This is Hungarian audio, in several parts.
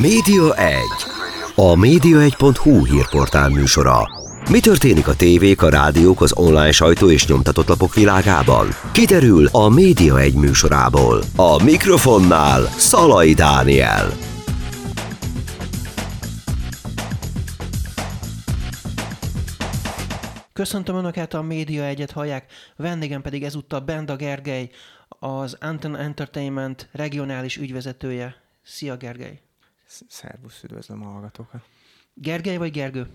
Média 1. A média1.hu hírportál műsora. Mi történik a tévék, a rádiók, az online sajtó és nyomtatott lapok világában? Kiderül a Média 1 műsorából. A mikrofonnál Szalai Dániel. Köszöntöm Önöket, a Média egyet hallják, vendégem pedig ezúttal Benda Gergely, az Anten Entertainment regionális ügyvezetője. Szia Gergely! Szervusz, üdvözlöm a hallgatókat. Gergely vagy Gergő?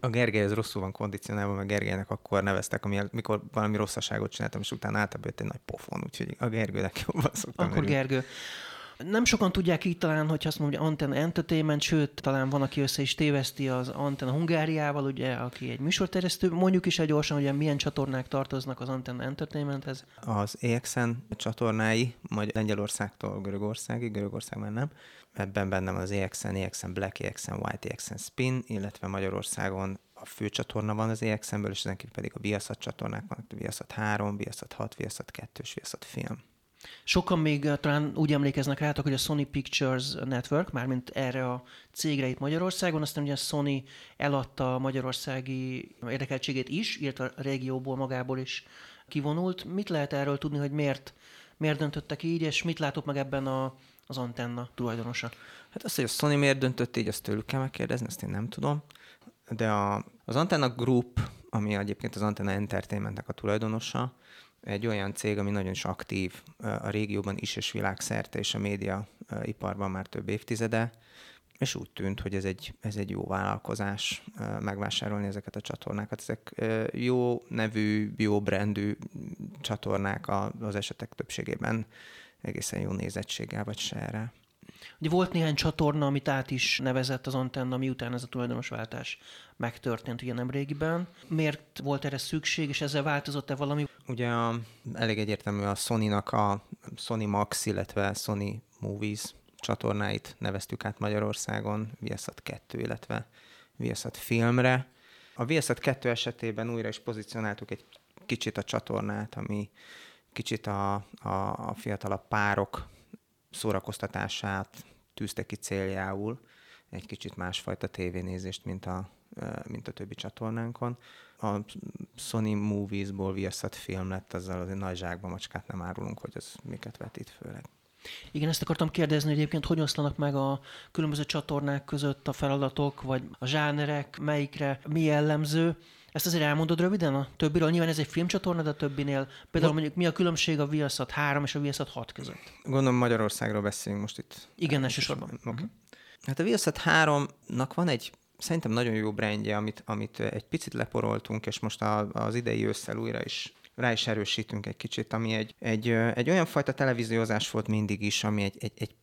A Gergely ez rosszul van kondicionálva, mert Gergelynek akkor neveztek, amikor valami rosszaságot csináltam, és utána általában jött egy nagy pofon, úgyhogy a Gergőnek jobban szoktam Akkor örülni. Gergő. Nem sokan tudják így talán, hogy azt mondja, hogy Antenna Entertainment, sőt, talán van, aki össze is téveszti az Antenna Hungáriával, ugye, aki egy műsorterjesztő. Mondjuk is egy gyorsan, hogy milyen csatornák tartoznak az Antenna Entertainmenthez. Az EXN csatornái, majd Lengyelországtól Görögországig, Görögország már nem. Ebben benne van az EXN, EXN Black, EXN White, EXN Spin, illetve Magyarországon a fő csatorna van az EXN-ből, és ezen pedig a Viaszat csatornák vannak, Viaszat 3, Viaszat 6, Viaszat 2 és Viaszat Film. Sokan még eh, talán úgy emlékeznek rátok, hogy a Sony Pictures Network, mármint erre a cégre itt Magyarországon, aztán ugye a Sony eladta a magyarországi érdekeltségét is, illetve a régióból magából is kivonult. Mit lehet erről tudni, hogy miért, miért döntöttek így, és mit látok meg ebben a, az antenna tulajdonosa? Hát azt, hogy a Sony miért döntött így, azt tőlük kell megkérdezni, ezt én nem tudom. De a, az Antenna Group, ami egyébként az Antenna Entertainmentnek a tulajdonosa, egy olyan cég, ami nagyon is aktív a régióban is és világszerte, és a média iparban már több évtizede, és úgy tűnt, hogy ez egy, ez egy jó vállalkozás megvásárolni ezeket a csatornákat. Ezek jó nevű, jó brandű csatornák az esetek többségében egészen jó nézettséggel vagy serrel. Ugye volt néhány csatorna, amit át is nevezett az antenna, miután ez a tulajdonosváltás megtörtént ugye nem régiben. Miért volt erre szükség, és ezzel változott-e valami? Ugye a, elég egyértelmű a Sony-nak a Sony Max, illetve Sony Movies csatornáit neveztük át Magyarországon, Viaszat 2, illetve Viaszat filmre. A Viaszat 2 esetében újra is pozícionáltuk egy kicsit a csatornát, ami kicsit a, a, a fiatalabb párok szórakoztatását tűzte ki céljául, egy kicsit másfajta tévénézést, mint a, mint a többi csatornánkon. A Sony Movies-ból Viaszat film lett, azzal azért nagy zsákba macskát nem árulunk, hogy az miket vetít főleg. Igen, ezt akartam kérdezni, hogy egyébként hogy oszlanak meg a különböző csatornák között a feladatok, vagy a zsánerek, melyikre mi jellemző. Ezt azért elmondod röviden a többiről? Nyilván ez egy filmcsatorna, de a többinél például mondjuk mi a különbség a Viaszat 3 és a Viaszat 6 között? Gondolom Magyarországról beszélünk most itt. Igen, elsősorban. Okay. Mhm. Hát a Viaszat 3-nak van egy szerintem nagyon jó brandje, amit, amit egy picit leporoltunk, és most a, az idei ősszel újra is rá is erősítünk egy kicsit, ami egy, egy, egy olyan fajta televíziózás volt mindig is, ami egy, egy, egy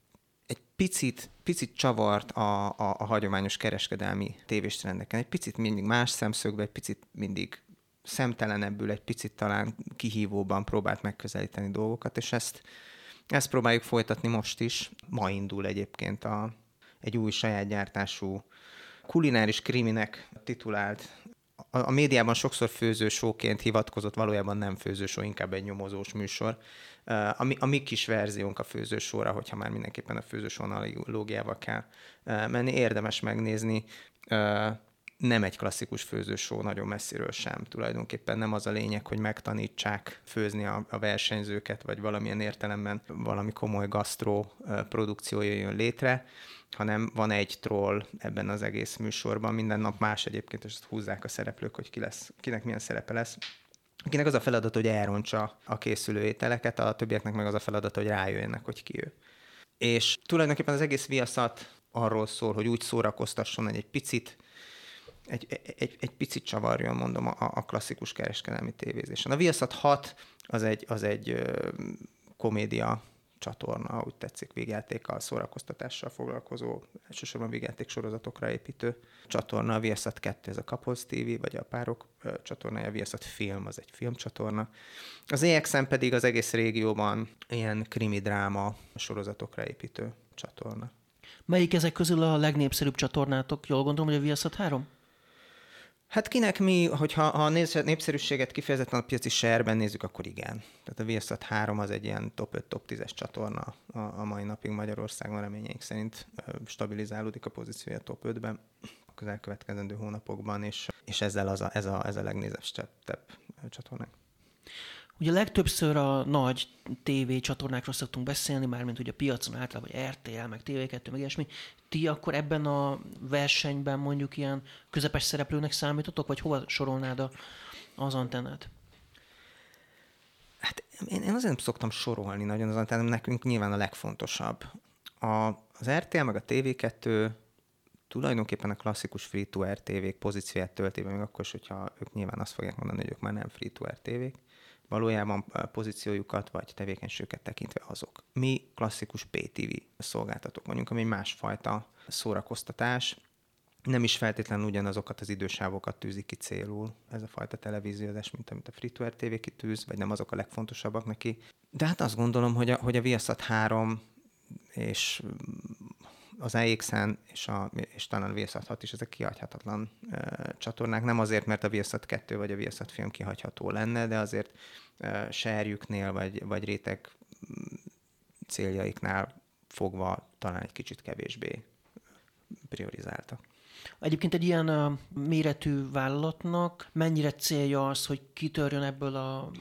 egy picit, picit csavart a, a, a hagyományos kereskedelmi tévéstrendeken. Egy picit mindig más szemszögbe, egy picit mindig szemtelenebbül, egy picit talán kihívóban próbált megközelíteni dolgokat, és ezt, ezt próbáljuk folytatni most is. Ma indul egyébként a, egy új saját gyártású kulináris kriminek titulált a, a médiában sokszor főzősóként hivatkozott, valójában nem főzősó, inkább egy nyomozós műsor. A mi, a mi kis verziónk a főzősóra, hogyha már mindenképpen a főzősó analógiával kell menni, érdemes megnézni. Nem egy klasszikus főzősó, nagyon messziről sem. Tulajdonképpen nem az a lényeg, hogy megtanítsák főzni a, a versenyzőket, vagy valamilyen értelemben valami komoly gasztró produkció jön létre, hanem van egy troll ebben az egész műsorban, minden nap más egyébként, és húzzák a szereplők, hogy ki lesz, kinek milyen szerepe lesz akinek az a feladat, hogy elrontsa a készülő ételeket, a többieknek meg az a feladat, hogy rájöjjenek, hogy ki ő. És tulajdonképpen az egész viaszat arról szól, hogy úgy szórakoztasson, hogy egy picit egy, egy, egy picit csavarjon, mondom, a, a klasszikus kereskedelmi tévézésen. A Viaszat 6 az egy, az egy ö, komédia csatorna, úgy tetszik, végjátékkal, szórakoztatással foglalkozó, elsősorban végjáték sorozatokra építő csatorna, a Viaszat 2, ez a Couples TV, vagy a párok csatornája, a Viaszat Film, az egy filmcsatorna. Az EXM pedig az egész régióban ilyen krimi-dráma sorozatokra építő csatorna. Melyik ezek közül a legnépszerűbb csatornátok? Jól gondolom, hogy a Viaszat 3? Hát kinek mi, hogyha ha a népszerűséget kifejezetten a piaci serben nézzük, akkor igen. Tehát a Viaszat 3 az egy ilyen top 5, top 10-es csatorna a, a mai napig Magyarországon reményeink szerint stabilizálódik a pozíciója top 5-ben az elkövetkezendő hónapokban, és, és ezzel az a, ez, a, ez a legnézettebb csatornánk. Ugye legtöbbször a nagy TV csatornákról szoktunk beszélni, mármint ugye a piacon általában, vagy RTL, meg TV2, meg ilyesmi. Ti akkor ebben a versenyben mondjuk ilyen közepes szereplőnek számítotok, vagy hova sorolnád a, az antennát? Hát én, én azért nem szoktam sorolni nagyon az antennát, nekünk nyilván a legfontosabb. A, az RTL meg a TV2 tulajdonképpen a klasszikus free-to-air tévék pozícióját tölti be, még akkor is, hogyha ők nyilván azt fogják mondani, hogy ők már nem free-to-air tévék valójában pozíciójukat vagy tevékenységüket tekintve azok. Mi klasszikus PTV szolgáltatók vagyunk, ami másfajta szórakoztatás, nem is feltétlenül ugyanazokat az idősávokat tűzik ki célul ez a fajta televíziózás, mint amit a Free TV kitűz, vagy nem azok a legfontosabbak neki. De hát azt gondolom, hogy a, hogy a Viaszat 3 és az EXN és, a, és talán a Viaszat 6 is, ezek kihagyhatatlan e, csatornák. Nem azért, mert a Viaszat 2 vagy a Viaszat film kihagyható lenne, de azért e, serjüknél vagy, vagy réteg céljaiknál fogva talán egy kicsit kevésbé priorizáltak. Egyébként egy ilyen uh, méretű vállalatnak mennyire célja az, hogy kitörjön ebből a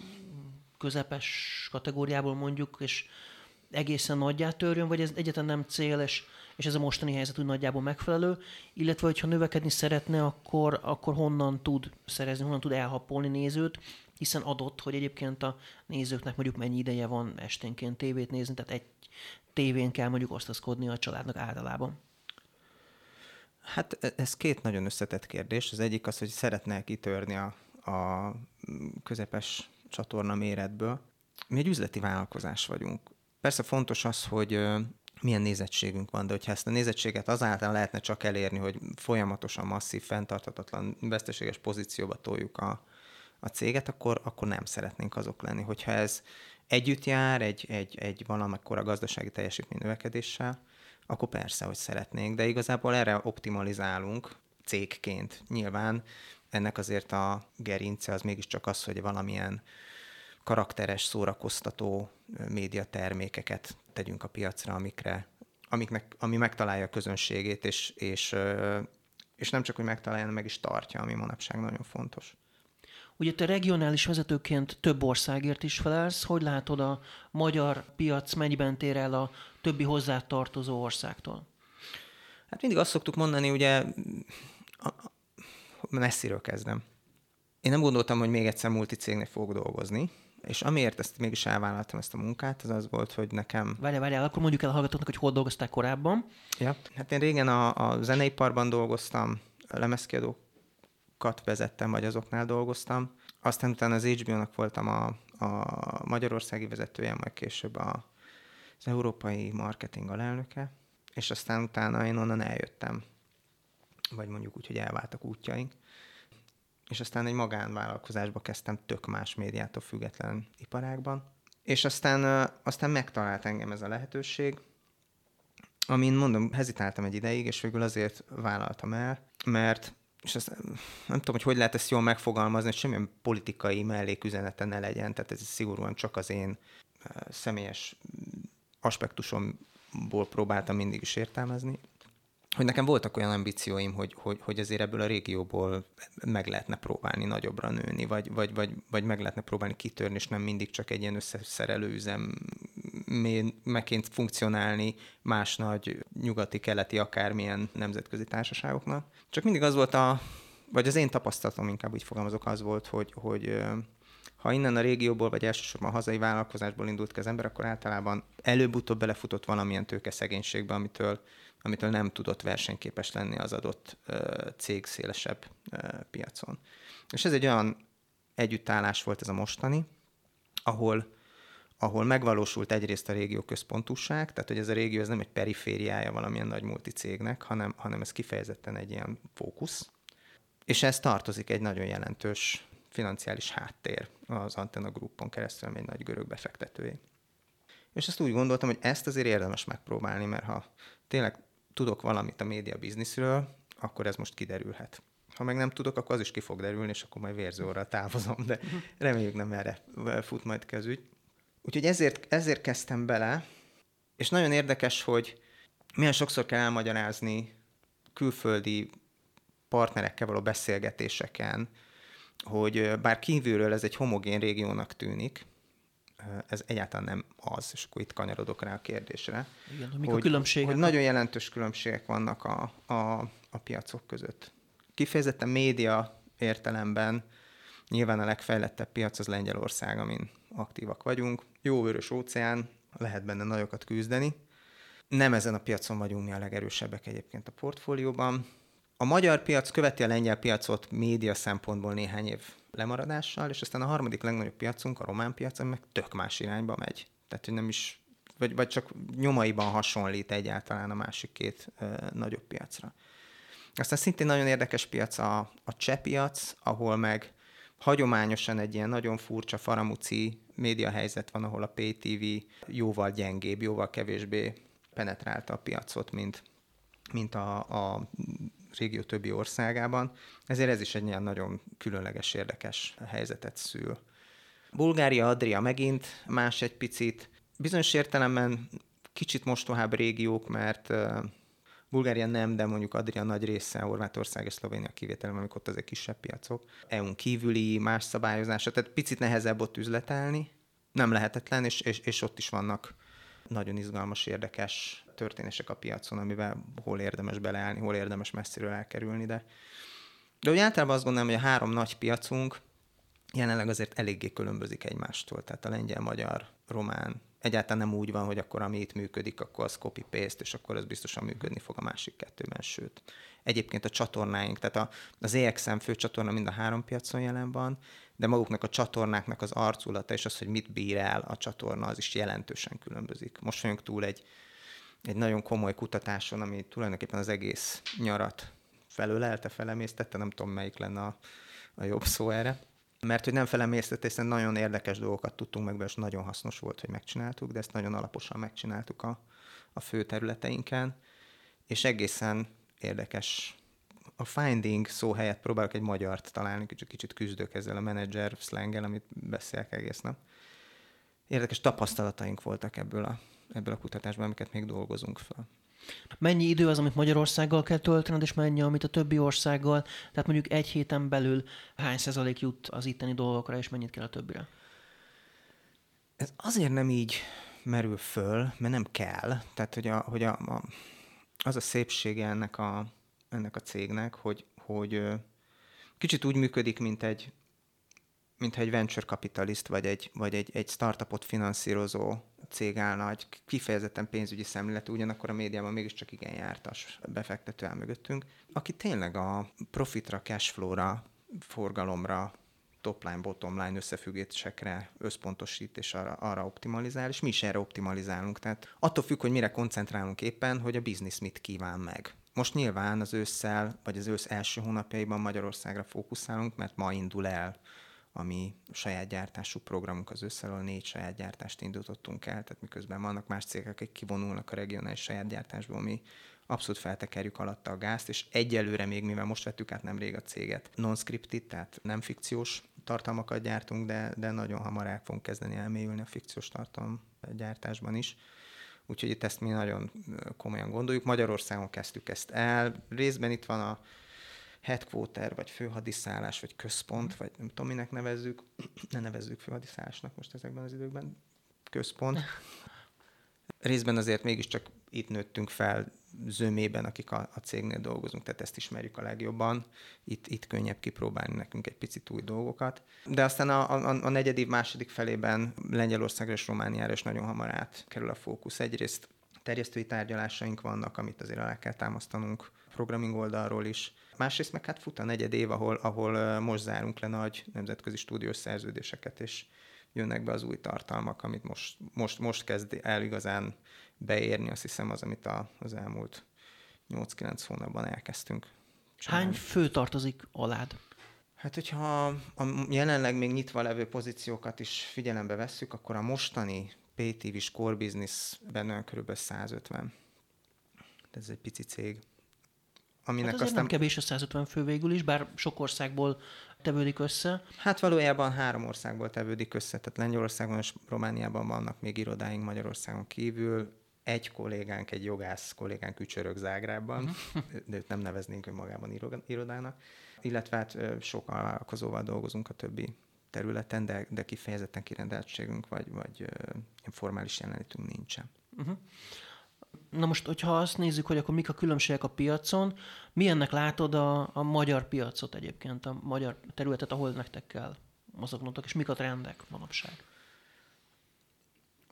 közepes kategóriából mondjuk, és egészen nagyját törjön, vagy ez egyetlen nem cél, és és ez a mostani helyzet úgy nagyjából megfelelő, illetve hogyha növekedni szeretne, akkor, akkor honnan tud szerezni, honnan tud elhappolni nézőt, hiszen adott, hogy egyébként a nézőknek mondjuk mennyi ideje van esténként tévét nézni, tehát egy tévén kell mondjuk osztozkodni a családnak általában. Hát e, ez két nagyon összetett kérdés. Az egyik az, hogy szeretne kitörni a, a közepes csatorna méretből. Mi egy üzleti vállalkozás vagyunk. Persze fontos az, hogy milyen nézettségünk van, de hogyha ezt a nézettséget azáltal lehetne csak elérni, hogy folyamatosan masszív, fenntarthatatlan, veszteséges pozícióba toljuk a, a céget, akkor, akkor nem szeretnénk azok lenni. Hogyha ez együtt jár egy, egy, egy valamekkora gazdasági teljesítmény növekedéssel, akkor persze, hogy szeretnénk, de igazából erre optimalizálunk cégként. Nyilván ennek azért a gerince az mégiscsak az, hogy valamilyen karakteres, szórakoztató médiatermékeket tegyünk a piacra, amikre, amiknek, ami megtalálja a közönségét, és, és, és nem csak, hogy megtalálja, meg is tartja, ami manapság nagyon fontos. Ugye te regionális vezetőként több országért is felelsz. Hogy látod a magyar piac mennyiben tér el a többi hozzátartozó országtól? Hát mindig azt szoktuk mondani, ugye messziről kezdem. Én nem gondoltam, hogy még egyszer multicégnél fogok dolgozni, és amiért ezt mégis elvállaltam ezt a munkát, az az volt, hogy nekem... Várjál, várjál, akkor mondjuk el a hallgatóknak, hogy hol dolgoztál korábban. Ja, hát én régen a, a zeneiparban dolgoztam, lemezkiadókat vezettem, vagy azoknál dolgoztam. Aztán utána az HBO-nak voltam a, a magyarországi vezetője, majd később a, az európai marketing alelnöke, és aztán utána én onnan eljöttem, vagy mondjuk úgy, hogy elváltak útjaink és aztán egy magánvállalkozásba kezdtem tök más médiától független iparágban. És aztán, aztán megtalált engem ez a lehetőség, amin mondom, hezitáltam egy ideig, és végül azért vállaltam el, mert és azt nem tudom, hogy hogy lehet ezt jól megfogalmazni, hogy semmilyen politikai melléküzenete ne legyen, tehát ez szigorúan csak az én személyes aspektusomból próbáltam mindig is értelmezni hogy nekem voltak olyan ambícióim, hogy, hogy, hogy azért ebből a régióból meg lehetne próbálni nagyobbra nőni, vagy, vagy, vagy, vagy meg lehetne próbálni kitörni, és nem mindig csak egy ilyen összeszerelő üzem megként funkcionálni más nagy nyugati, keleti, akármilyen nemzetközi társaságoknak. Csak mindig az volt a, vagy az én tapasztalatom, inkább úgy fogalmazok, az volt, hogy, hogy ha innen a régióból, vagy elsősorban a hazai vállalkozásból indult ki az ember, akkor általában előbb-utóbb belefutott valamilyen tőke szegénységbe, amitől amitől nem tudott versenyképes lenni az adott cég szélesebb piacon. És ez egy olyan együttállás volt ez a mostani, ahol ahol megvalósult egyrészt a régió központúság, tehát hogy ez a régió ez nem egy perifériája valamilyen nagy multicégnek, hanem, hanem ez kifejezetten egy ilyen fókusz. És ez tartozik egy nagyon jelentős financiális háttér az Antenna Groupon keresztül, egy nagy görög befektetői. És ezt úgy gondoltam, hogy ezt azért érdemes megpróbálni, mert ha tényleg tudok valamit a média bizniszről, akkor ez most kiderülhet. Ha meg nem tudok, akkor az is ki fog derülni, és akkor majd vérzőorral távozom, de reméljük nem erre fut majd kezügy. Úgyhogy ezért, ezért kezdtem bele, és nagyon érdekes, hogy milyen sokszor kell elmagyarázni külföldi partnerekkel való beszélgetéseken, hogy bár kívülről ez egy homogén régiónak tűnik, ez egyáltalán nem az, és akkor itt kanyarodok rá a kérdésre. Igen, hogy, a különbségek? Hogy nagyon jelentős különbségek vannak a, a, a piacok között. Kifejezetten média értelemben nyilván a legfejlettebb piac az Lengyelország, amin aktívak vagyunk. Jó vörös óceán, lehet benne nagyokat küzdeni. Nem ezen a piacon vagyunk mi a legerősebbek egyébként a portfólióban. A magyar piac követi a lengyel piacot média szempontból néhány év lemaradással, és aztán a harmadik legnagyobb piacunk, a román piac, meg tök más irányba megy. Tehát, hogy nem is, vagy, vagy csak nyomaiban hasonlít egyáltalán a másik két ö, nagyobb piacra. Aztán szintén nagyon érdekes piac a, a cseh piac, ahol meg hagyományosan egy ilyen nagyon furcsa faramúci média helyzet van, ahol a PTV jóval gyengébb, jóval kevésbé penetrálta a piacot, mint, mint a, a régió többi országában. Ezért ez is egy ilyen nagyon különleges, érdekes helyzetet szül. Bulgária, Adria megint más egy picit. Bizonyos értelemben kicsit mostohább régiók, mert Bulgária nem, de mondjuk Adria nagy része, Horvátország és Szlovénia kivételem, amikor ott azért kisebb piacok. EU-n kívüli, más szabályozása, tehát picit nehezebb ott üzletelni. Nem lehetetlen, és, és, és ott is vannak nagyon izgalmas, érdekes történések a piacon, amivel hol érdemes beleállni, hol érdemes messziről elkerülni, de de úgy általában azt gondolom, hogy a három nagy piacunk jelenleg azért eléggé különbözik egymástól. Tehát a lengyel, magyar, román egyáltalán nem úgy van, hogy akkor ami itt működik, akkor az copy-paste, és akkor ez biztosan működni fog a másik kettőben, sőt. Egyébként a csatornáink, tehát a, az EXM fő csatorna mind a három piacon jelen van, de maguknak a csatornáknak az arculata és az, hogy mit bír el a csatorna, az is jelentősen különbözik. Most vagyunk túl egy, egy nagyon komoly kutatáson, ami tulajdonképpen az egész nyarat felölelte, felemésztette, nem tudom melyik lenne a, a jobb szó erre. Mert hogy nem felemésztette, hiszen nagyon érdekes dolgokat tudtunk meg, és nagyon hasznos volt, hogy megcsináltuk, de ezt nagyon alaposan megcsináltuk a, a fő területeinken, és egészen érdekes a finding szó helyett próbálok egy magyart találni, kicsit, kicsit küzdök ezzel a menedzser slanggel, amit beszélek egész nap. Érdekes tapasztalataink voltak ebből a, ebből a kutatásban, amiket még dolgozunk fel. Mennyi idő az, amit Magyarországgal kell töltened, és mennyi, amit a többi országgal? Tehát mondjuk egy héten belül hány százalék jut az itteni dolgokra, és mennyit kell a többire? Ez azért nem így merül föl, mert nem kell. Tehát, hogy, a, hogy a, a, az a szépsége ennek a, ennek a cégnek, hogy, hogy kicsit úgy működik, mint egy, mint egy venture kapitalist, vagy egy, vagy egy, egy startupot finanszírozó cég állna, egy kifejezetten pénzügyi szemléletű, ugyanakkor a médiában mégiscsak igen jártas befektető áll mögöttünk, aki tényleg a profitra, cashflow-ra, forgalomra, topline, bottomline összefüggésekre összpontosít és arra, arra optimalizál, és mi is erre optimalizálunk. Tehát attól függ, hogy mire koncentrálunk éppen, hogy a biznisz mit kíván meg. Most nyilván az ősszel, vagy az ősz első hónapjaiban Magyarországra fókuszálunk, mert ma indul el a mi saját gyártású programunk az ősszel, ahol négy saját gyártást indítottunk el, tehát miközben vannak más cégek, akik kivonulnak a regionális saját gyártásból, mi abszolút feltekerjük alatta a gázt, és egyelőre még, mivel most vettük át nemrég a céget, non-scripted, tehát nem fikciós tartalmakat gyártunk, de, de nagyon hamar el fogunk kezdeni elmélyülni a fikciós tartalom gyártásban is. Úgyhogy itt ezt mi nagyon komolyan gondoljuk. Magyarországon kezdtük ezt el. Részben itt van a headquarter, vagy főhadiszállás, vagy központ, vagy nem tudom, minek nevezzük. Ne nevezzük főhadiszállásnak most ezekben az időkben. Központ. Részben azért mégiscsak itt nőttünk fel zömében, akik a, a cégnél dolgozunk, tehát ezt ismerjük a legjobban. Itt, itt könnyebb kipróbálni nekünk egy picit új dolgokat. De aztán a, a, a negyedik, második felében Lengyelországra és Romániára is nagyon hamar átkerül a fókusz. Egyrészt terjesztői tárgyalásaink vannak, amit azért alá kell támasztanunk programming oldalról is. Másrészt meg hát fut a negyed év, ahol, ahol most zárunk le nagy nemzetközi stúdiós szerződéseket, és jönnek be az új tartalmak, amit most, most, most kezd el igazán beérni, azt hiszem az, amit a, az elmúlt 8-9 hónapban elkezdtünk. Csinálni. Hány fő tartozik alád? Hát, hogyha a jelenleg még nyitva levő pozíciókat is figyelembe vesszük, akkor a mostani PTV-s core business benne kb. 150. Ez egy pici cég. Aminek Hát aztán... nem kevés a 150 fő végül is, bár sok országból tevődik össze. Hát valójában három országból tevődik össze, tehát Lengyelországban és Romániában vannak még irodáink Magyarországon kívül. Egy kollégánk, egy jogász kollégánk ücsörög Zágrában, Mhm. de őt nem neveznénk önmagában iro- irodának. Illetve hát sok vállalkozóval dolgozunk a többi területen, de, de kifejezetten kirendeltségünk vagy, vagy ö, ilyen formális jelenlétünk nincsen. Na most, hogyha azt nézzük, hogy akkor mik a különbségek a piacon, milyennek látod a, a magyar piacot egyébként, a magyar területet, ahol nektek kell mozognotok, és mik a trendek manapság?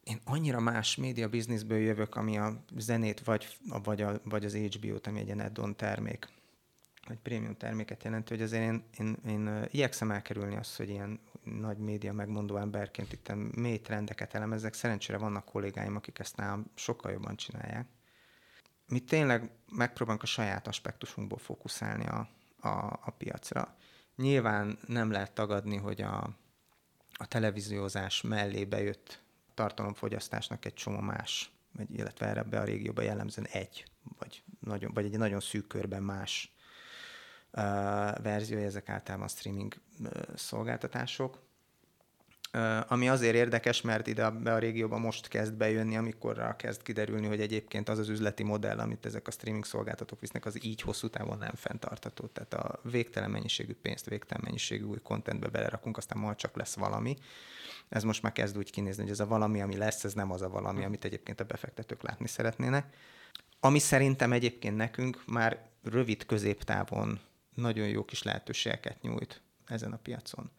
Én annyira más média bizniszből jövök, ami a zenét vagy, vagy, a, vagy az HBO-t, ami egy ilyen add-on termék, vagy prémium terméket jelent, hogy azért én, én, én igyekszem elkerülni azt, hogy ilyen nagy média megmondó emberként itt mély trendeket elemezzek. Szerencsére vannak kollégáim, akik ezt nálam sokkal jobban csinálják. Mi tényleg megpróbálunk a saját aspektusunkból fókuszálni a, a, a piacra. Nyilván nem lehet tagadni, hogy a, a televíziózás mellé bejött tartalomfogyasztásnak egy csomó más, vagy, illetve erre be a régióban jellemzően egy, vagy, nagyon, vagy egy nagyon szűk körben más verziója, ezek általában streaming szolgáltatások. Ami azért érdekes, mert ide be a régióba most kezd bejönni, amikor kezd kiderülni, hogy egyébként az az üzleti modell, amit ezek a streaming szolgáltatók visznek, az így hosszú távon nem fenntartható. Tehát a végtelen mennyiségű pénzt, végtelen mennyiségű új contentbe belerakunk, aztán majd csak lesz valami. Ez most már kezd úgy kinézni, hogy ez a valami, ami lesz, ez nem az a valami, amit egyébként a befektetők látni szeretnének. Ami szerintem egyébként nekünk már rövid középtávon nagyon jó kis lehetőségeket nyújt ezen a piacon.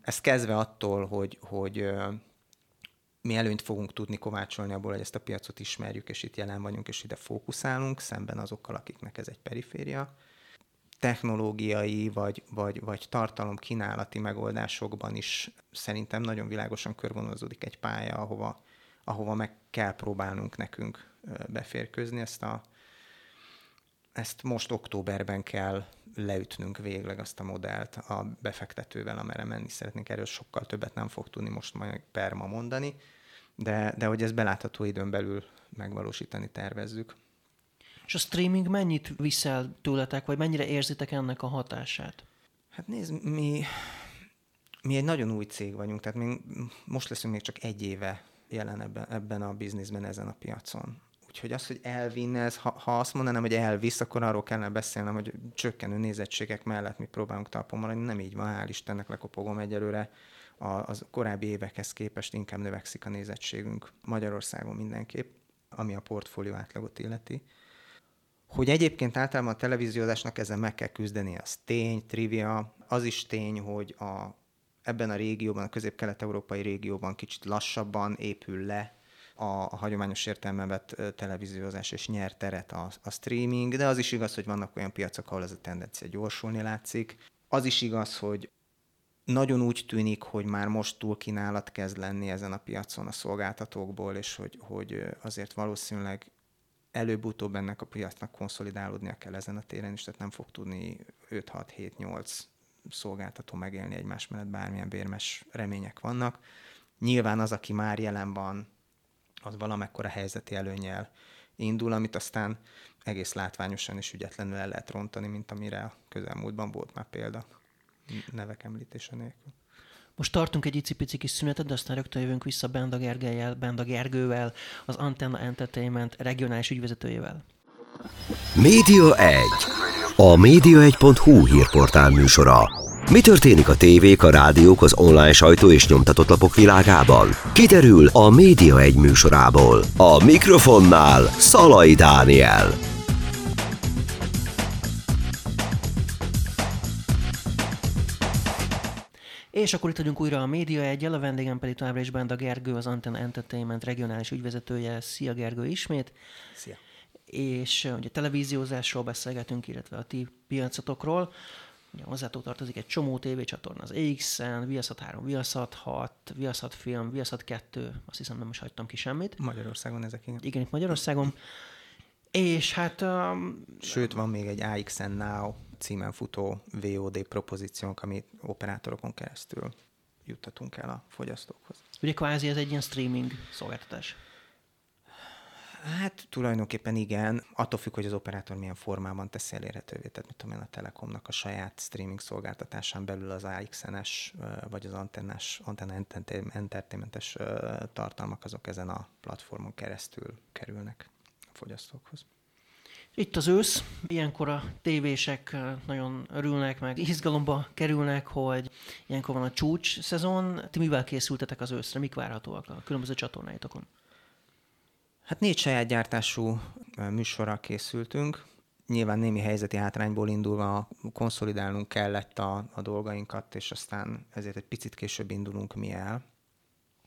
Ez kezdve attól, hogy, hogy mi előnyt fogunk tudni kovácsolni abból, hogy ezt a piacot ismerjük, és itt jelen vagyunk, és ide fókuszálunk, szemben azokkal, akiknek ez egy periféria. Technológiai vagy, vagy, vagy tartalom kínálati megoldásokban is szerintem nagyon világosan körvonalazódik egy pálya, ahova, ahova meg kell próbálnunk nekünk beférkőzni. Ezt, a, ezt most októberben kell leütnünk végleg azt a modellt a befektetővel, amerre menni szeretnénk. Erről sokkal többet nem fog tudni most majd perma mondani, de, de hogy ezt belátható időn belül megvalósítani tervezzük. És a streaming mennyit viszel tőletek, vagy mennyire érzitek ennek a hatását? Hát nézd, mi, mi egy nagyon új cég vagyunk, tehát mi most leszünk még csak egy éve jelen ebben, ebben a bizniszben, ezen a piacon. Úgyhogy az, hogy elvinne, ez, ha, ha azt mondanám, hogy elvisz, akkor arról kellene beszélnem, hogy csökkenő nézettségek mellett mi próbálunk talpon maradni. Nem így van, hál' Istennek lekopogom egyelőre. A, az korábbi évekhez képest inkább növekszik a nézettségünk Magyarországon mindenképp, ami a portfólió átlagot illeti. Hogy egyébként általában a televíziózásnak ezen meg kell küzdeni, az tény, trivia. Az is tény, hogy a, ebben a régióban, a közép-kelet-európai régióban kicsit lassabban épül le a, a hagyományos értelemben vett televíziózás, és nyer teret a, a streaming, de az is igaz, hogy vannak olyan piacok, ahol ez a tendencia gyorsulni látszik. Az is igaz, hogy nagyon úgy tűnik, hogy már most túl kínálat kezd lenni ezen a piacon a szolgáltatókból, és hogy, hogy azért valószínűleg előbb-utóbb ennek a piacnak konszolidálódnia kell ezen a téren is, tehát nem fog tudni 5-6-7-8 szolgáltató megélni egymás mellett, bármilyen bérmes remények vannak. Nyilván az, aki már jelen van, az valamekkora helyzeti előnyel indul, amit aztán egész látványosan és ügyetlenül el lehet rontani, mint amire a közelmúltban volt már példa nevek említése nélkül. Most tartunk egy icipici kis szünetet, de aztán rögtön jövünk vissza Benda Gergelyel, Benda Gergővel, az Antenna Entertainment regionális ügyvezetőjével. Média 1. A média1.hu hírportál műsora. Mi történik a tévék, a rádiók, az online sajtó és nyomtatott lapok világában? Kiderül a Média 1 műsorából. A mikrofonnál Szalai Dániel. És akkor itt vagyunk újra a Média egyel, a vendégem pedig továbbra is Benda Gergő, az Antenna Entertainment regionális ügyvezetője. Szia Gergő ismét! Szia! És ugye televíziózásról beszélgetünk, illetve a ti piacotokról. Ugye hozzátok tartozik egy csomó tévécsatorna az EX-en, Viaszat 3, Viaszat 6, Viaszat Film, Viaszat 2, azt hiszem nem is hagytam ki semmit. Magyarországon ezek igen. Igen, itt Magyarországon. És hát um, Sőt, van még egy AXN Now címen futó VOD propozíciónk, amit operátorokon keresztül juttatunk el a fogyasztókhoz. ugye kvázi ez egy ilyen streaming szolgáltatás. Hát tulajdonképpen igen, attól függ, hogy az operátor milyen formában teszi elérhetővé. Tehát mit tudom én, a Telekomnak a saját streaming szolgáltatásán belül az AXN-es vagy az antennás, antenna entertainmentes tartalmak azok ezen a platformon keresztül kerülnek a fogyasztókhoz. Itt az ősz, ilyenkor a tévések nagyon örülnek, meg izgalomba kerülnek, hogy ilyenkor van a csúcs szezon. Ti mivel készültetek az őszre? Mik várhatóak a különböző csatornáitokon? Hát négy saját gyártású műsorra készültünk. Nyilván némi helyzeti hátrányból indulva konszolidálnunk kellett a, a dolgainkat, és aztán ezért egy picit később indulunk mi el,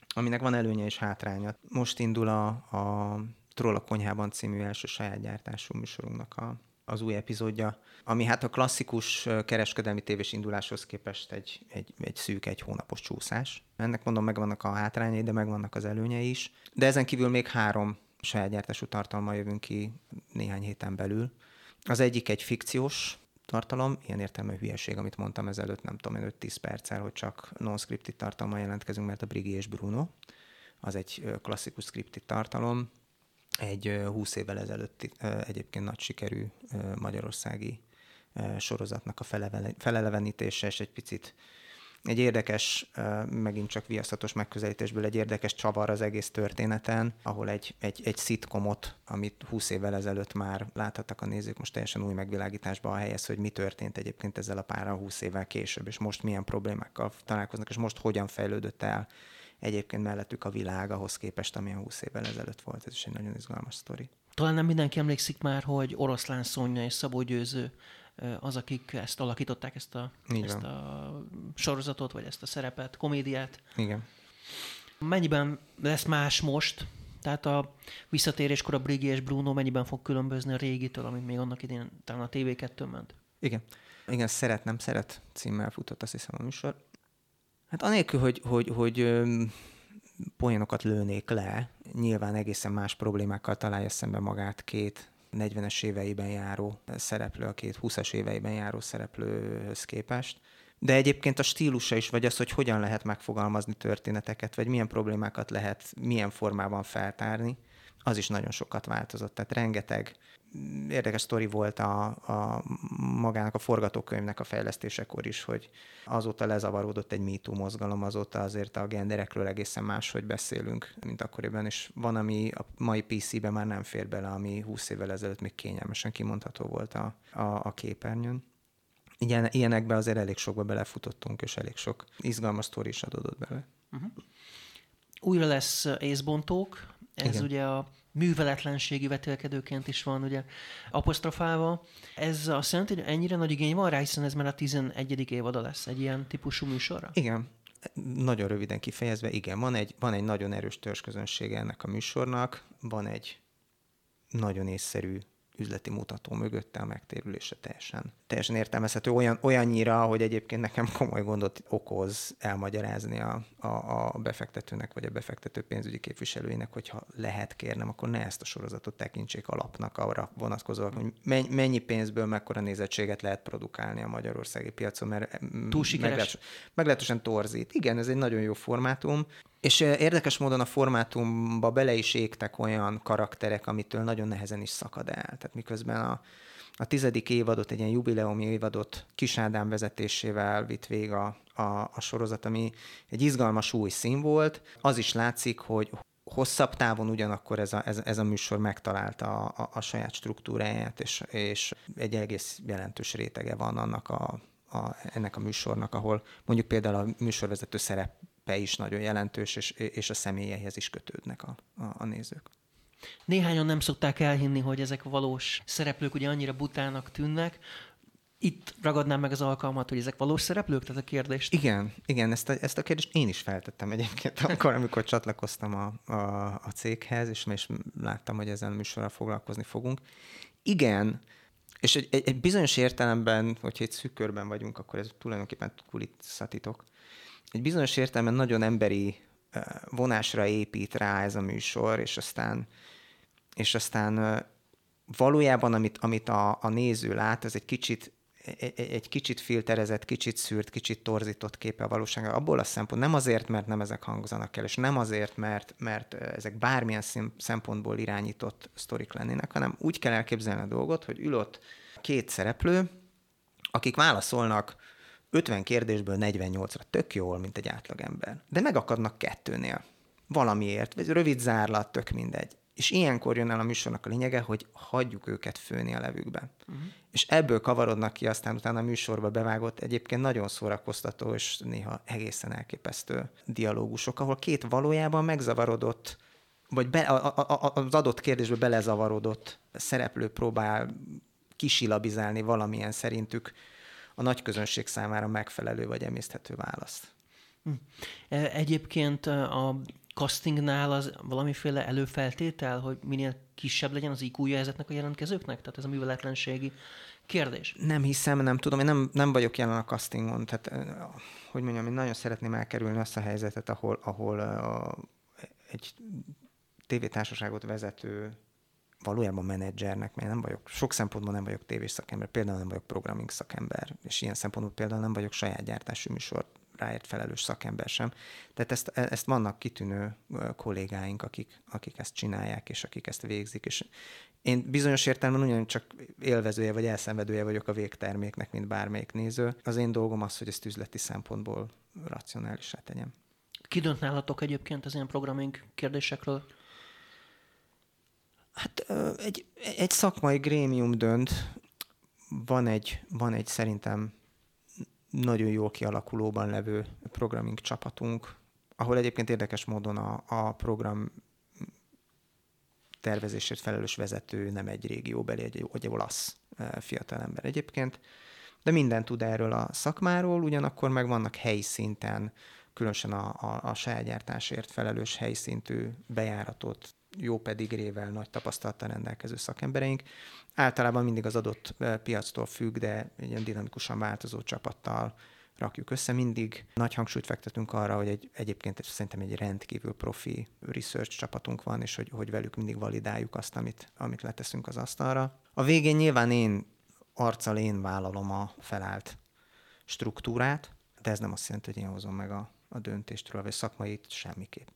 aminek van előnye és hátránya. Most indul a, a Troll a konyhában című első saját gyártású műsorunknak a, az új epizódja, ami hát a klasszikus kereskedelmi tévés induláshoz képest egy, egy, egy szűk, egy hónapos csúszás. Ennek mondom, megvannak a hátrányai, de megvannak az előnyei is. De ezen kívül még három saját gyártású tartalma jövünk ki néhány héten belül. Az egyik egy fikciós tartalom, ilyen értelme hülyeség, amit mondtam ezelőtt, nem tudom, 5-10 perccel, hogy csak non-scripted tartalma jelentkezünk, mert a Brigi és Bruno, az egy klasszikus scripted tartalom, egy 20 évvel ezelőtt egyébként nagy sikerű magyarországi sorozatnak a felelevenítése, és egy picit egy érdekes, megint csak viasztatos megközelítésből egy érdekes csavar az egész történeten, ahol egy, egy, egy szitkomot, amit 20 évvel ezelőtt már láthattak a nézők, most teljesen új megvilágításba helyez, hogy mi történt egyébként ezzel a párral 20 évvel később, és most milyen problémákkal találkoznak, és most hogyan fejlődött el egyébként mellettük a világ ahhoz képest, ami a 20 évvel ezelőtt volt. Ez is egy nagyon izgalmas sztori. Talán nem mindenki emlékszik már, hogy Oroszlán Szonya és Szabó Győző az, akik ezt alakították, ezt a, ezt a sorozatot, vagy ezt a szerepet, komédiát. Igen. Mennyiben lesz más most? Tehát a visszatéréskor a Brigi és Bruno mennyiben fog különbözni a régitől, amit még annak idén talán a TV2 ment? Igen. Igen, szeret, nem szeret címmel futott, azt hiszem a műsor. Hát anélkül, hogy, hogy, hogy poénokat lőnék le, nyilván egészen más problémákkal találja szembe magát két 40-es éveiben járó szereplő, a két 20-as éveiben járó szereplőhöz képest. De egyébként a stílusa is, vagy az, hogy hogyan lehet megfogalmazni történeteket, vagy milyen problémákat lehet milyen formában feltárni, az is nagyon sokat változott. Tehát rengeteg érdekes sztori volt a, a magának a forgatókönyvnek a fejlesztésekor is, hogy azóta lezavaródott egy MeToo mozgalom, azóta azért a genderekről egészen máshogy beszélünk, mint akkoriban, és van, ami a mai PC-ben már nem fér bele, ami 20 évvel ezelőtt még kényelmesen kimondható volt a, a, a képernyőn. Igen, ilyenekbe azért elég sokba belefutottunk, és elég sok izgalmas sztori is adódott bele. Uh-huh. Újra lesz észbontók, ez Igen. ugye a műveletlenségi vetélkedőként is van ugye apostrofálva. Ez azt jelenti, hogy ennyire nagy igény van rá, hiszen ez már a 11. évada lesz egy ilyen típusú műsorra? Igen. Nagyon röviden kifejezve, igen, van egy, van egy nagyon erős törzsközönsége ennek a műsornak, van egy nagyon észszerű üzleti mutató mögötte a megtérülése teljesen, teljesen értelmezhető. Olyan, olyannyira, hogy egyébként nekem komoly gondot okoz elmagyarázni a, a, a befektetőnek, vagy a befektető pénzügyi képviselőinek, hogyha lehet kérnem, akkor ne ezt a sorozatot tekintsék alapnak arra vonatkozóan, hogy mennyi pénzből mekkora nézettséget lehet produkálni a magyarországi piacon, mert Túl sikeres. meglehetősen torzít. Igen, ez egy nagyon jó formátum, és érdekes módon a formátumba bele is égtek olyan karakterek, amitől nagyon nehezen is szakad el. Tehát miközben a, a tizedik évadot, egy ilyen jubileumi évadot Kis Ádám vezetésével vitt vég a, a, a sorozat, ami egy izgalmas új szín volt. Az is látszik, hogy hosszabb távon ugyanakkor ez a, ez, ez a műsor megtalálta a, a, a saját struktúráját, és, és egy egész jelentős rétege van annak a, a, ennek a műsornak, ahol mondjuk például a műsorvezető szerep szerepe is nagyon jelentős, és, és a személyeihez is kötődnek a, a, a nézők. Néhányan nem szokták elhinni, hogy ezek valós szereplők ugye annyira butának tűnnek. Itt ragadnám meg az alkalmat, hogy ezek valós szereplők, tehát a kérdést. Igen, igen, ezt a, ezt a kérdést én is feltettem egyébként akkor, amikor csatlakoztam a, a, a céghez, és, és láttam, hogy ezen a műsorral foglalkozni fogunk. Igen, és egy, egy, egy bizonyos értelemben, hogyha egy szűk körben vagyunk, akkor ez tulajdonképpen kulisszatitok egy bizonyos értelemben nagyon emberi vonásra épít rá ez a műsor, és aztán, és aztán valójában, amit, amit a, a néző lát, ez egy kicsit egy, egy kicsit filterezett, kicsit szűrt, kicsit torzított képe a valósága. Abból a szempont nem azért, mert nem ezek hangzanak el, és nem azért, mert, mert ezek bármilyen szempontból irányított sztorik lennének, hanem úgy kell elképzelni a dolgot, hogy ül ott két szereplő, akik válaszolnak 50 kérdésből 48-ra tök jól, mint egy átlagember. De megakadnak kettőnél. Valamiért, vagy rövid zárlat, tök mindegy. És ilyenkor jön el a műsornak a lényege, hogy hagyjuk őket főni a levükbe. Uh-huh. És ebből kavarodnak ki aztán utána a műsorba bevágott egyébként nagyon szórakoztató és néha egészen elképesztő dialógusok, ahol két valójában megzavarodott, vagy be, a, a, a, az adott kérdésbe belezavarodott szereplő próbál kisilabizálni valamilyen szerintük a nagy közönség számára megfelelő vagy emészthető választ. Hm. E, egyébként a castingnál az valamiféle előfeltétel, hogy minél kisebb legyen az iq ezeknek a jelentkezőknek? Tehát ez a műveletlenségi kérdés. Nem hiszem, nem tudom, én nem, nem vagyok jelen a castingon, tehát hogy mondjam, én nagyon szeretném elkerülni azt a helyzetet, ahol, ahol a, egy tévétársaságot vezető valójában menedzsernek, mert nem vagyok, sok szempontból nem vagyok tévés szakember, például nem vagyok programming szakember, és ilyen szempontból például nem vagyok saját gyártású műsor ráért felelős szakember sem. Tehát ezt, e, ezt vannak kitűnő kollégáink, akik, akik ezt csinálják, és akik ezt végzik, és én bizonyos értelemben ugyanúgy csak élvezője vagy elszenvedője vagyok a végterméknek, mint bármelyik néző. Az én dolgom az, hogy ezt üzleti szempontból racionálisá tegyem. Ki dönt nálatok egyébként az ilyen programming kérdésekről? Egy, egy szakmai grémium dönt, van egy, van egy szerintem nagyon jól kialakulóban levő programming csapatunk, ahol egyébként érdekes módon a, a program tervezésért felelős vezető nem egy régióbeli, egy, egy olasz fiatalember egyébként, de minden tud erről a szakmáról, ugyanakkor meg vannak helyi szinten, különösen a, a, a saját felelős helyszintű bejáratot jó pedigrével, nagy tapasztalattal rendelkező szakembereink. Általában mindig az adott piactól függ, de egy ilyen dinamikusan változó csapattal rakjuk össze. Mindig nagy hangsúlyt fektetünk arra, hogy egy, egyébként egy, szerintem egy rendkívül profi research csapatunk van, és hogy, hogy velük mindig validáljuk azt, amit, amit leteszünk az asztalra. A végén nyilván én arccal én vállalom a felállt struktúrát, de ez nem azt jelenti, hogy én hozom meg a, a döntéstről, vagy szakmait semmiképp.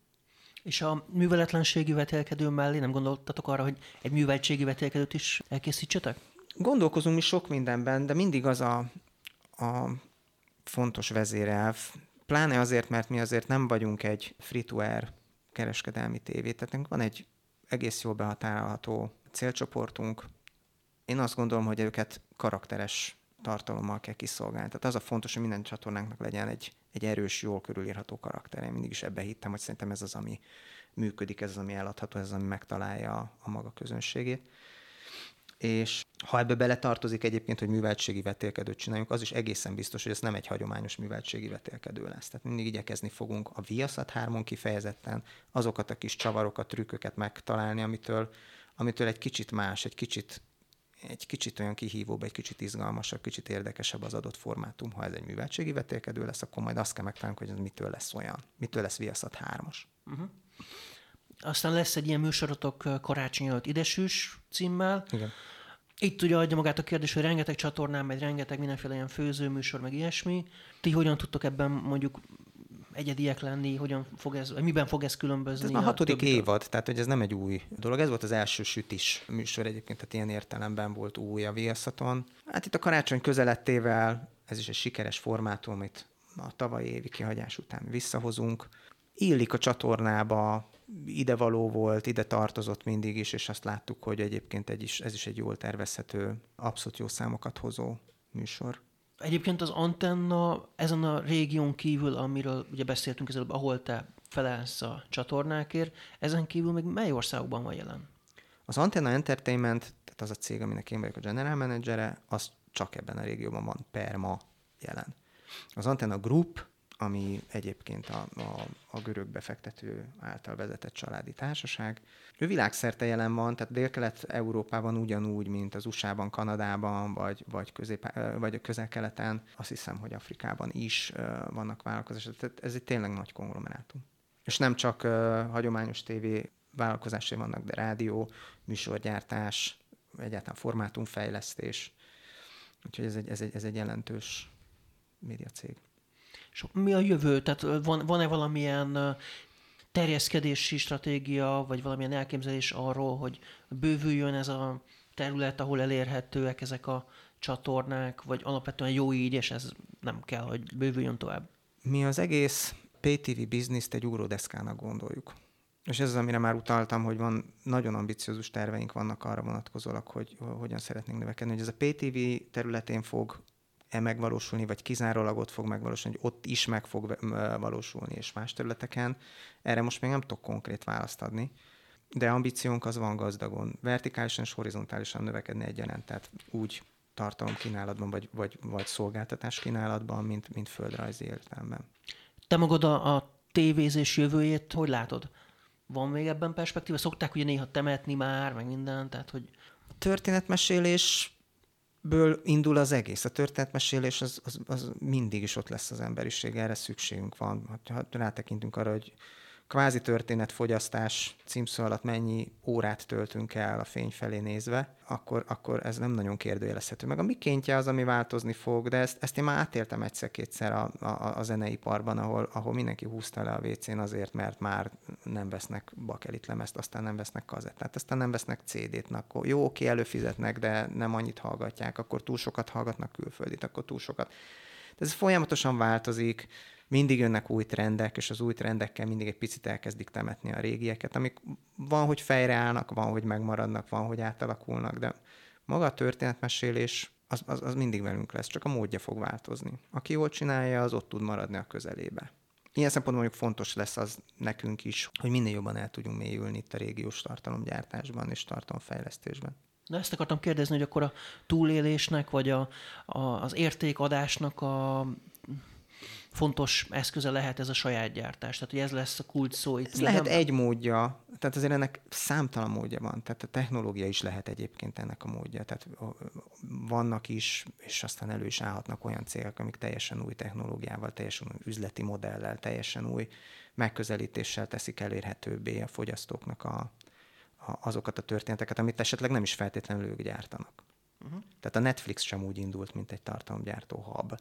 És a műveletlenségi vetélkedő mellé nem gondoltatok arra, hogy egy műveltségi vetélkedőt is elkészítsetek? Gondolkozunk mi sok mindenben, de mindig az a, a fontos vezérelv, pláne azért, mert mi azért nem vagyunk egy free-to-air kereskedelmi tévé, tehát van egy egész jól behatárolható célcsoportunk. Én azt gondolom, hogy őket karakteres tartalommal kell kiszolgálni. Tehát az a fontos, hogy minden csatornánknak legyen egy, egy erős, jól körülírható karakter. Én mindig is ebbe hittem, hogy szerintem ez az, ami működik, ez az, ami eladható, ez az, ami megtalálja a, maga közönségét. És ha ebbe bele tartozik egyébként, hogy műveltségi vetélkedőt csináljunk, az is egészen biztos, hogy ez nem egy hagyományos műveltségi vetélkedő lesz. Tehát mindig igyekezni fogunk a Viaszat 3 kifejezetten azokat a kis csavarokat, trükköket megtalálni, amitől, amitől egy kicsit más, egy kicsit egy kicsit olyan kihívóbb, egy kicsit izgalmasabb, kicsit érdekesebb az adott formátum. Ha ez egy műveltségi vetélkedő lesz, akkor majd azt kell megtalálni, hogy ez mitől lesz olyan, mitől lesz Viaszat 3 uh-huh. Aztán lesz egy ilyen műsorotok karácsony előtt idesűs címmel. Igen. Itt ugye adja magát a kérdés, hogy rengeteg csatornán megy, rengeteg mindenféle ilyen főzőműsor, meg ilyesmi. Ti hogyan tudtok ebben mondjuk egyediek lenni, hogyan fog ez, miben fog ez különbözni? Ez a, a hatodik évad, tehát hogy ez nem egy új dolog. Ez volt az első sütis műsor egyébként, tehát ilyen értelemben volt új a Viaszaton. Hát itt a karácsony közelettével ez is egy sikeres formátum, amit a tavalyi évi kihagyás után visszahozunk. Illik a csatornába, ide való volt, ide tartozott mindig is, és azt láttuk, hogy egyébként egy is, ez is egy jól tervezhető, abszolút jó számokat hozó műsor. Egyébként az antenna ezen a régión kívül, amiről ugye beszéltünk előbb, ahol te felelsz a csatornákért, ezen kívül még mely országokban van jelen? Az Antenna Entertainment, tehát az a cég, aminek én vagyok a general managere, az csak ebben a régióban van per ma jelen. Az Antenna Group ami egyébként a, a, a görög befektető által vezetett családi társaság. Ő világszerte jelen van, tehát Dél-Kelet-Európában ugyanúgy, mint az USA-ban, Kanadában, vagy, vagy, közép, vagy közel-keleten. Azt hiszem, hogy Afrikában is vannak vállalkozások. Tehát ez egy tényleg nagy konglomerátum. És nem csak uh, hagyományos tévé vállalkozásai vannak, de rádió, műsorgyártás, egyáltalán formátumfejlesztés, Úgyhogy ez egy, ez egy, ez egy jelentős médiacég. És mi a jövő? Tehát van, van-e valamilyen terjeszkedési stratégia, vagy valamilyen elképzelés arról, hogy bővüljön ez a terület, ahol elérhetőek ezek a csatornák, vagy alapvetően jó így, és ez nem kell, hogy bővüljön tovább? Mi az egész PTV bizniszt egy ugródeszkának gondoljuk. És ez az, amire már utaltam, hogy van nagyon ambiciózus terveink vannak arra vonatkozólag, hogy hogyan szeretnénk növekedni. Hogy ez a PTV területén fog e megvalósulni, vagy kizárólag ott fog megvalósulni, hogy ott is meg fog valósulni, és más területeken. Erre most még nem tudok konkrét választ adni, de ambíciónk az van gazdagon, vertikálisan és horizontálisan növekedni egyaránt, tehát úgy tartalom kínálatban, vagy, vagy, vagy szolgáltatás kínálatban, mint, mint földrajzi értelemben. Te magad a, a tévézés jövőjét hogy látod? Van még ebben perspektíva? Szokták ugye néha temetni már, meg minden, tehát hogy... Történetmesélésből indul az egész. A történetmesélés az, az, az mindig is ott lesz az emberiség, erre szükségünk van. Ha rátekintünk arra, hogy kvázi történetfogyasztás címszó alatt mennyi órát töltünk el a fény felé nézve, akkor, akkor ez nem nagyon kérdőjelezhető. Meg a mikéntje az, ami változni fog, de ezt, ezt én már átéltem egyszer-kétszer a, a, a zeneiparban, ahol, ahol mindenki húzta le a WC-n azért, mert már nem vesznek bakelit lemezt, aztán nem vesznek kazettát, aztán nem vesznek CD-t, akkor jó, oké, előfizetnek, de nem annyit hallgatják, akkor túl sokat hallgatnak külföldit, akkor túl sokat. De ez folyamatosan változik, mindig jönnek új trendek, és az új trendekkel mindig egy picit elkezdik temetni a régieket, amik van, hogy fejreállnak, van, hogy megmaradnak, van, hogy átalakulnak, de maga a történetmesélés az, az, az mindig velünk lesz, csak a módja fog változni. Aki jól csinálja, az ott tud maradni a közelébe. Ilyen szempontból mondjuk fontos lesz az nekünk is, hogy minél jobban el tudjunk mélyülni itt a régiós tartalomgyártásban és tartalomfejlesztésben. Na ezt akartam kérdezni, hogy akkor a túlélésnek, vagy a, a, az értékadásnak a fontos eszköze lehet ez a saját gyártás. Tehát, hogy ez lesz a kult szó. Itt ez lehet nem... egy módja, tehát azért ennek számtalan módja van. Tehát a technológia is lehet egyébként ennek a módja. Tehát vannak is, és aztán elő is állhatnak olyan cégek, amik teljesen új technológiával, teljesen új üzleti modellel, teljesen új megközelítéssel teszik elérhetőbbé a fogyasztóknak a, a, azokat a történeteket, amit esetleg nem is feltétlenül ők gyártanak. Uh-huh. Tehát a Netflix sem úgy indult, mint egy tartalomgyártó hub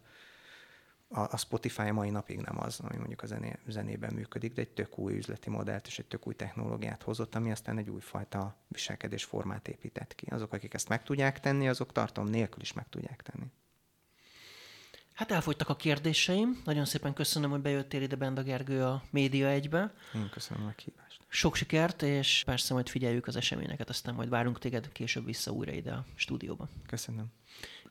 a, a Spotify mai napig nem az, ami mondjuk a zené, zenében működik, de egy tök új üzleti modellt és egy tök új technológiát hozott, ami aztán egy újfajta viselkedés formát épített ki. Azok, akik ezt meg tudják tenni, azok tartom nélkül is meg tudják tenni. Hát elfogytak a kérdéseim. Nagyon szépen köszönöm, hogy bejöttél ide Benda Gergő a Média egybe. Én köszönöm a kívást. Sok sikert, és persze majd figyeljük az eseményeket, aztán majd várunk téged később vissza újra ide a stúdióba. Köszönöm.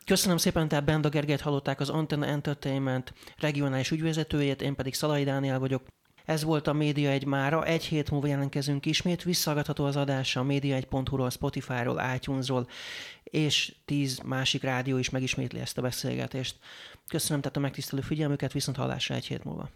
Köszönöm szépen, tehát Benda Gergelyt hallották az Antenna Entertainment regionális ügyvezetőjét, én pedig Szalai Dániel vagyok. Ez volt a Média egy mára, egy hét múlva jelentkezünk ismét, visszagatható az adása a média1.hu-ról, Spotify-ról, iTunes-ról, és tíz másik rádió is megismétli ezt a beszélgetést. Köszönöm tehát a megtisztelő figyelmüket, viszont hallásra egy hét múlva.